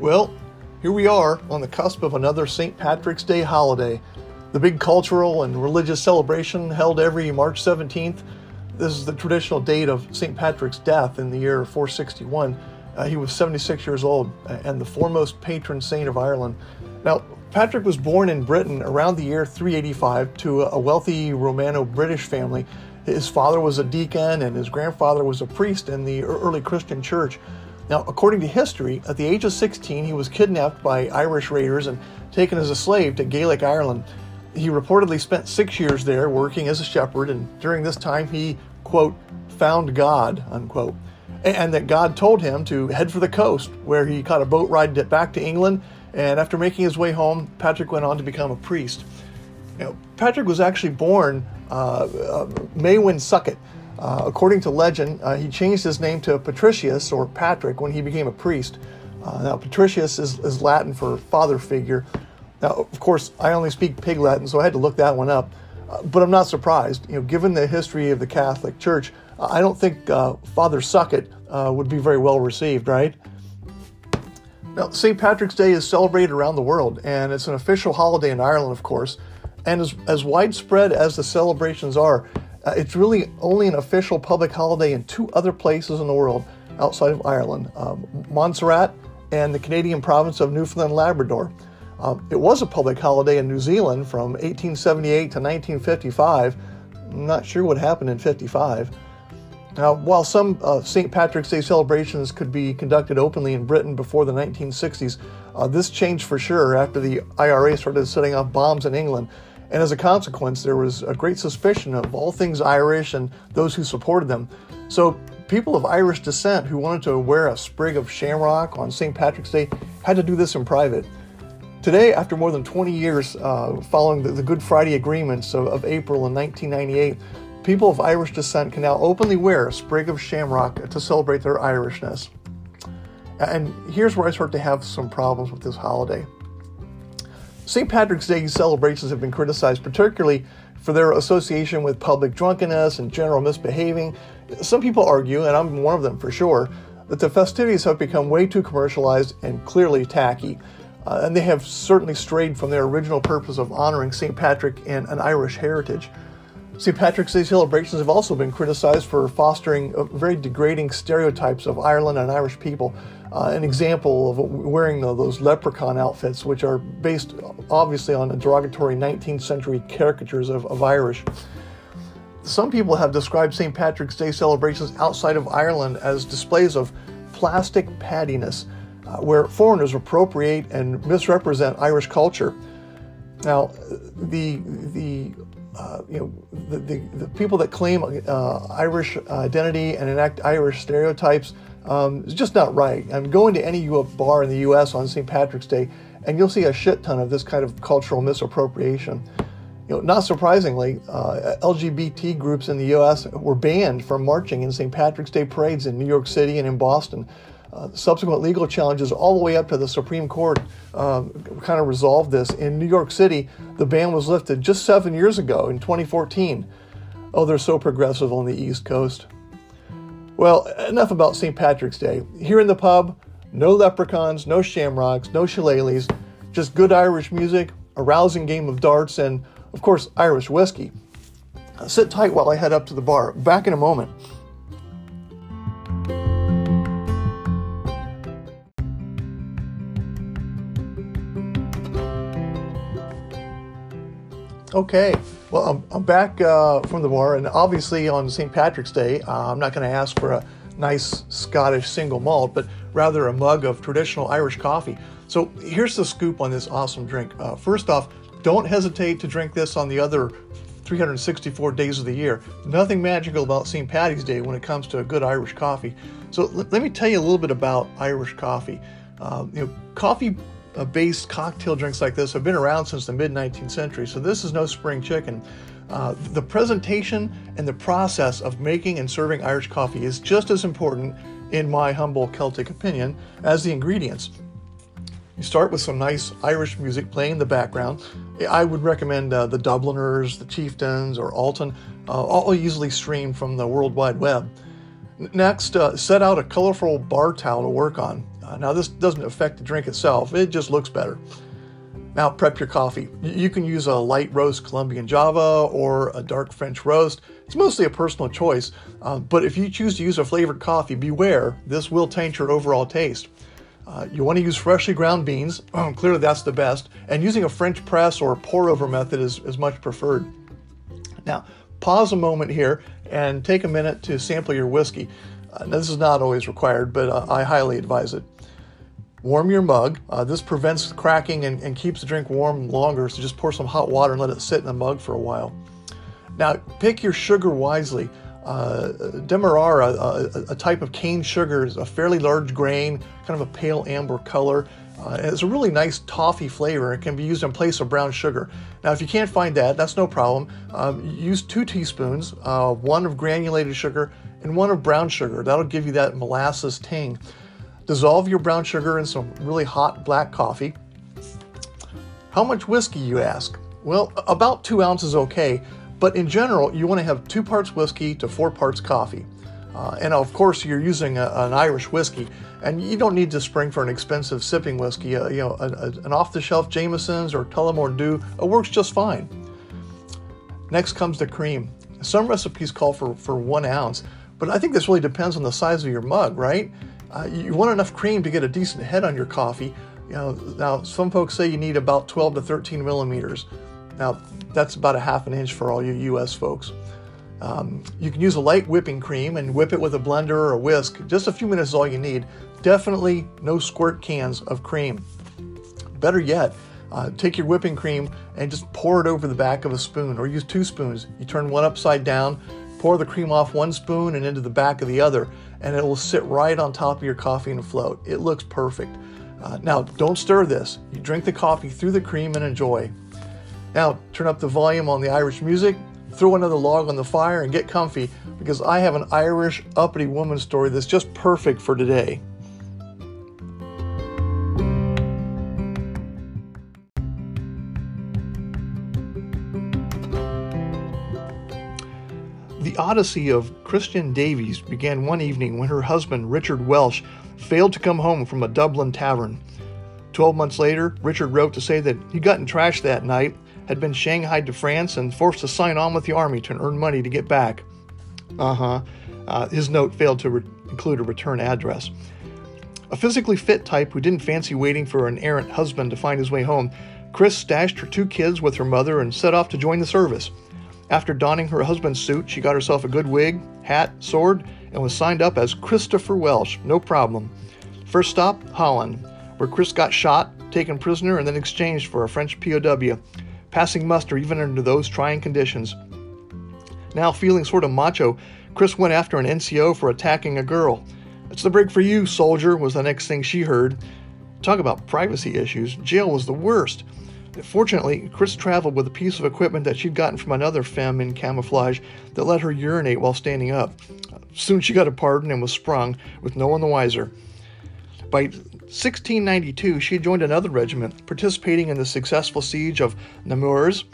Well, here we are on the cusp of another St. Patrick's Day holiday. The big cultural and religious celebration held every March 17th. This is the traditional date of St. Patrick's death in the year 461. Uh, he was 76 years old and the foremost patron saint of Ireland. Now, Patrick was born in Britain around the year 385 to a wealthy Romano British family. His father was a deacon and his grandfather was a priest in the early Christian church. Now, according to history, at the age of 16, he was kidnapped by Irish raiders and taken as a slave to Gaelic Ireland. He reportedly spent six years there working as a shepherd, and during this time he, quote, found God, unquote. And that God told him to head for the coast, where he caught a boat ride back to England. And after making his way home, Patrick went on to become a priest. You know, Patrick was actually born uh, uh, Maewyn Succat, uh, according to legend, uh, he changed his name to Patricius or Patrick when he became a priest. Uh, now, Patricius is, is, Latin for father figure. Now, of course, I only speak Pig Latin, so I had to look that one up. Uh, but I'm not surprised. You know, given the history of the Catholic Church, I don't think uh, Father Suckett would be very well received, right? Now, St. Patrick's Day is celebrated around the world, and it's an official holiday in Ireland, of course. And as, as widespread as the celebrations are, uh, it's really only an official public holiday in two other places in the world outside of Ireland um, Montserrat and the Canadian province of Newfoundland and Labrador. Um, it was a public holiday in New Zealand from 1878 to 1955. I'm not sure what happened in 55. Now, while some uh, St. Patrick's Day celebrations could be conducted openly in Britain before the 1960s, uh, this changed for sure after the IRA started setting off bombs in England and as a consequence, there was a great suspicion of all things Irish and those who supported them. So, people of Irish descent who wanted to wear a sprig of shamrock on St. Patrick's Day had to do this in private. Today, after more than 20 years uh, following the, the, Good Friday agreements of, of April in 1998, people of Irish descent can now openly wear a sprig of shamrock to celebrate their Irishness. And here's where I start to have some problems with this holiday. St. Patrick's Day celebrations have been criticized, particularly for their association with public drunkenness and general misbehaving. Some people argue, and I'm one of them for sure, that the festivities have become way too commercialized and clearly tacky. Uh, and they have certainly strayed from their original purpose of honoring St. Patrick and an Irish heritage. St. Patrick's Day celebrations have also been criticized for fostering very degrading stereotypes of Ireland and Irish people. Uh, an example of wearing those leprechaun outfits, which are based obviously on derogatory 19th century caricatures of, of Irish. Some people have described St. Patrick's Day celebrations outside of Ireland as displays of plastic Paddyness, uh, where foreigners appropriate and misrepresent Irish culture. Now, the the uh, you know, the, the, the, people that claim uh, Irish identity and enact Irish stereotypes um, is just not right. I'm going to any bar in the U.S. on St. Patrick's Day, and you'll see a shit ton of this kind of cultural misappropriation. You know, not surprisingly, uh, LGBT groups in the U.S. were banned from marching in St. Patrick's Day parades in New York City and in Boston. Uh, subsequent legal challenges all the way up to the Supreme Court um, kind of resolved this. In New York City, the ban was lifted just seven years ago in 2014. Oh, they're so progressive on the East Coast. Well, enough about St. Patrick's Day. Here in the pub, no leprechauns, no shamrocks, no shillelaghs, just good Irish music, a rousing game of darts, and, of course, Irish whiskey. sit tight while I head up to the bar. Back in a moment. Okay, well, I'm, I'm back uh, from the bar, and obviously on St. Patrick's Day, uh, I'm not going to ask for a nice Scottish single malt, but rather a mug of traditional Irish coffee. So here's the scoop on this awesome drink. Uh, first off, don't hesitate to drink this on the other 364 days of the year. Nothing magical about St. Patty's Day when it comes to a good Irish coffee. So l- let me tell you a little bit about Irish coffee. Um, you know, coffee uh, based cocktail drinks like this have been around since the mid 19th century, so this is no spring chicken. Uh, the presentation and the process of making and serving Irish coffee is just as important, in my humble Celtic opinion, as the ingredients. You start with some nice Irish music playing in the background. I would recommend uh, the Dubliners, the Chieftains, or Altan, uh, all easily streamed from the World Wide Web. Next, uh, set out a colorful bar towel to work on. Now, this doesn't affect the drink itself, it just looks better. Now, prep your coffee. You can use a light roast Colombian Java or a dark French roast. It's mostly a personal choice, uh, but if you choose to use a flavored coffee, beware, this will taint your overall taste. Uh, you want to use freshly ground beans, clearly that's the best, and using a French press or pour over method is, is much preferred. Now, pause a moment here and take a minute to sample your whiskey. Uh, this is not always required, but uh, I highly advise it. Warm your mug. Uh, this prevents cracking and, and, keeps the drink warm longer, so just pour some hot water and let it sit in the mug for a while. Now, pick your sugar wisely. Uh, Demerara, a, a, type of cane sugar, is a fairly large grain, kind of a pale amber color. Uh, it's a really nice toffee flavor. It can be used in place of brown sugar. Now, if you can't find that, that's no problem. Um, use two teaspoons, uh, one of granulated sugar and one of brown sugar. That'll give you that molasses tang. Dissolve your brown sugar in some really hot black coffee. How much whiskey, you ask? Well, about two ounces okay. But in general, you want to have two parts whiskey to four parts coffee. Uh, and of course, you're using a, an Irish whiskey, and you don't need to spring for an expensive sipping whiskey. Uh, you know, a, a, an off-the-shelf Jameson's or Tullamore Dew uh, works just fine. Next comes the cream. Some recipes call for, for one ounce, but I think this really depends on the size of your mug, right? Uh, you want enough cream to get a decent head on your coffee. You know, now some folks say you need about 12 to 13 millimeters. Now, that's about a half an inch for all you US folks. Um, you can use a light whipping cream and whip it with a blender or a whisk. Just a few minutes is all you need. Definitely no squirt cans of cream. Better yet, uh, take your whipping cream and just pour it over the back of a spoon or use two spoons. You turn one upside down, pour the cream off one spoon and into the back of the other, and it will sit right on top of your coffee and float. It looks perfect. Uh, now, don't stir this. You drink the coffee through the cream and enjoy. Now, turn up the volume on the Irish music, throw another log on the fire, and get comfy because I have an Irish uppity woman story that's just perfect for today. The odyssey of Christian Davies began one evening when her husband, Richard Welsh, failed to come home from a Dublin tavern. Twelve months later, Richard wrote to say that he got in trash that night had been shanghaied to France and forced to sign on with the army to earn money to get back. Uh-huh. Uh, his note failed to re- include a return address. A physically fit type who didn't fancy waiting for an errant husband to find his way home, Chris stashed her two kids with her mother and set off to join the service. After donning her husband's suit, she got herself a good wig, hat, sword, and was signed up as Christopher Welsh, no problem. First stop, Holland, where Chris got shot, taken prisoner, and then exchanged for a French POW passing muster even under those trying conditions. Now feeling sort of macho, Chris went after an NCO for attacking a girl. It's the break for you, soldier, was the next thing she heard. Talk about privacy issues. Jail was the worst. Fortunately, Chris traveled with a piece of equipment that she'd gotten from another femme in camouflage that let her urinate while standing up. Soon she got a pardon and was sprung, with no one the wiser. By 1692, she joined another regiment, participating in the successful siege of Namurs.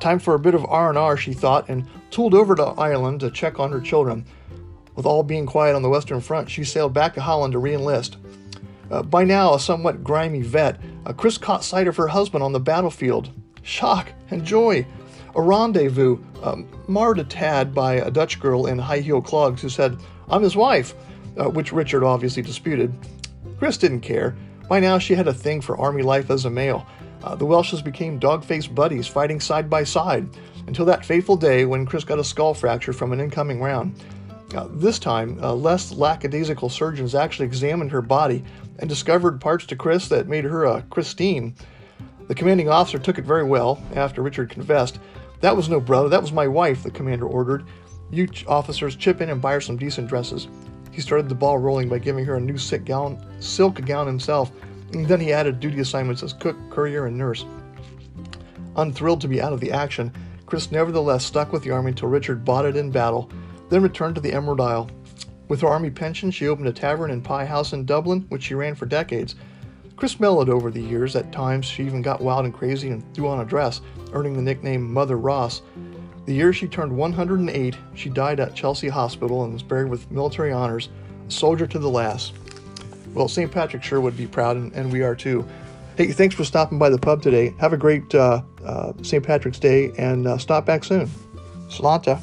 Time for a bit of R&R, she thought, and tooled over to Ireland to check on her children. With all being quiet on the Western Front, she sailed back to Holland to reenlist. Uh, by now, a somewhat grimy vet, uh, Chris caught sight of her husband on the battlefield. Shock and joy. A rendezvous, um, marred a tad by a Dutch girl in high heel clogs who said, I'm his wife, uh, which Richard obviously disputed. Chris didn't care. By now, she had a thing for army life as a male. Uh, the Welshes became dog faced buddies, fighting side by side, until that fateful day when Chris got a skull fracture from an incoming round. Uh, this time, uh, less lackadaisical surgeons actually examined her body and discovered parts to Chris that made her a Christine. The commanding officer took it very well after Richard confessed. That was no brother, that was my wife, the commander ordered. You officers chip in and buy her some decent dresses. He started the ball rolling by giving her a new silk gown, silk gown himself, and then he added duty assignments as cook, courier, and nurse. Unthrilled to be out of the action, Chris nevertheless stuck with the army until Richard bought it in battle, then returned to the Emerald Isle. With her army pension, she opened a tavern and pie house in Dublin, which she ran for decades. Chris mellowed over the years. At times, she even got wild and crazy and threw on a dress, earning the nickname Mother Ross. The year she turned 108, she died at Chelsea Hospital and was buried with military honors, a soldier to the last. Well, St. Patrick sure would be proud, and, and we are too. Hey, thanks for stopping by the pub today. Have a great uh, uh, St. Patrick's Day and uh, stop back soon. Sláinte.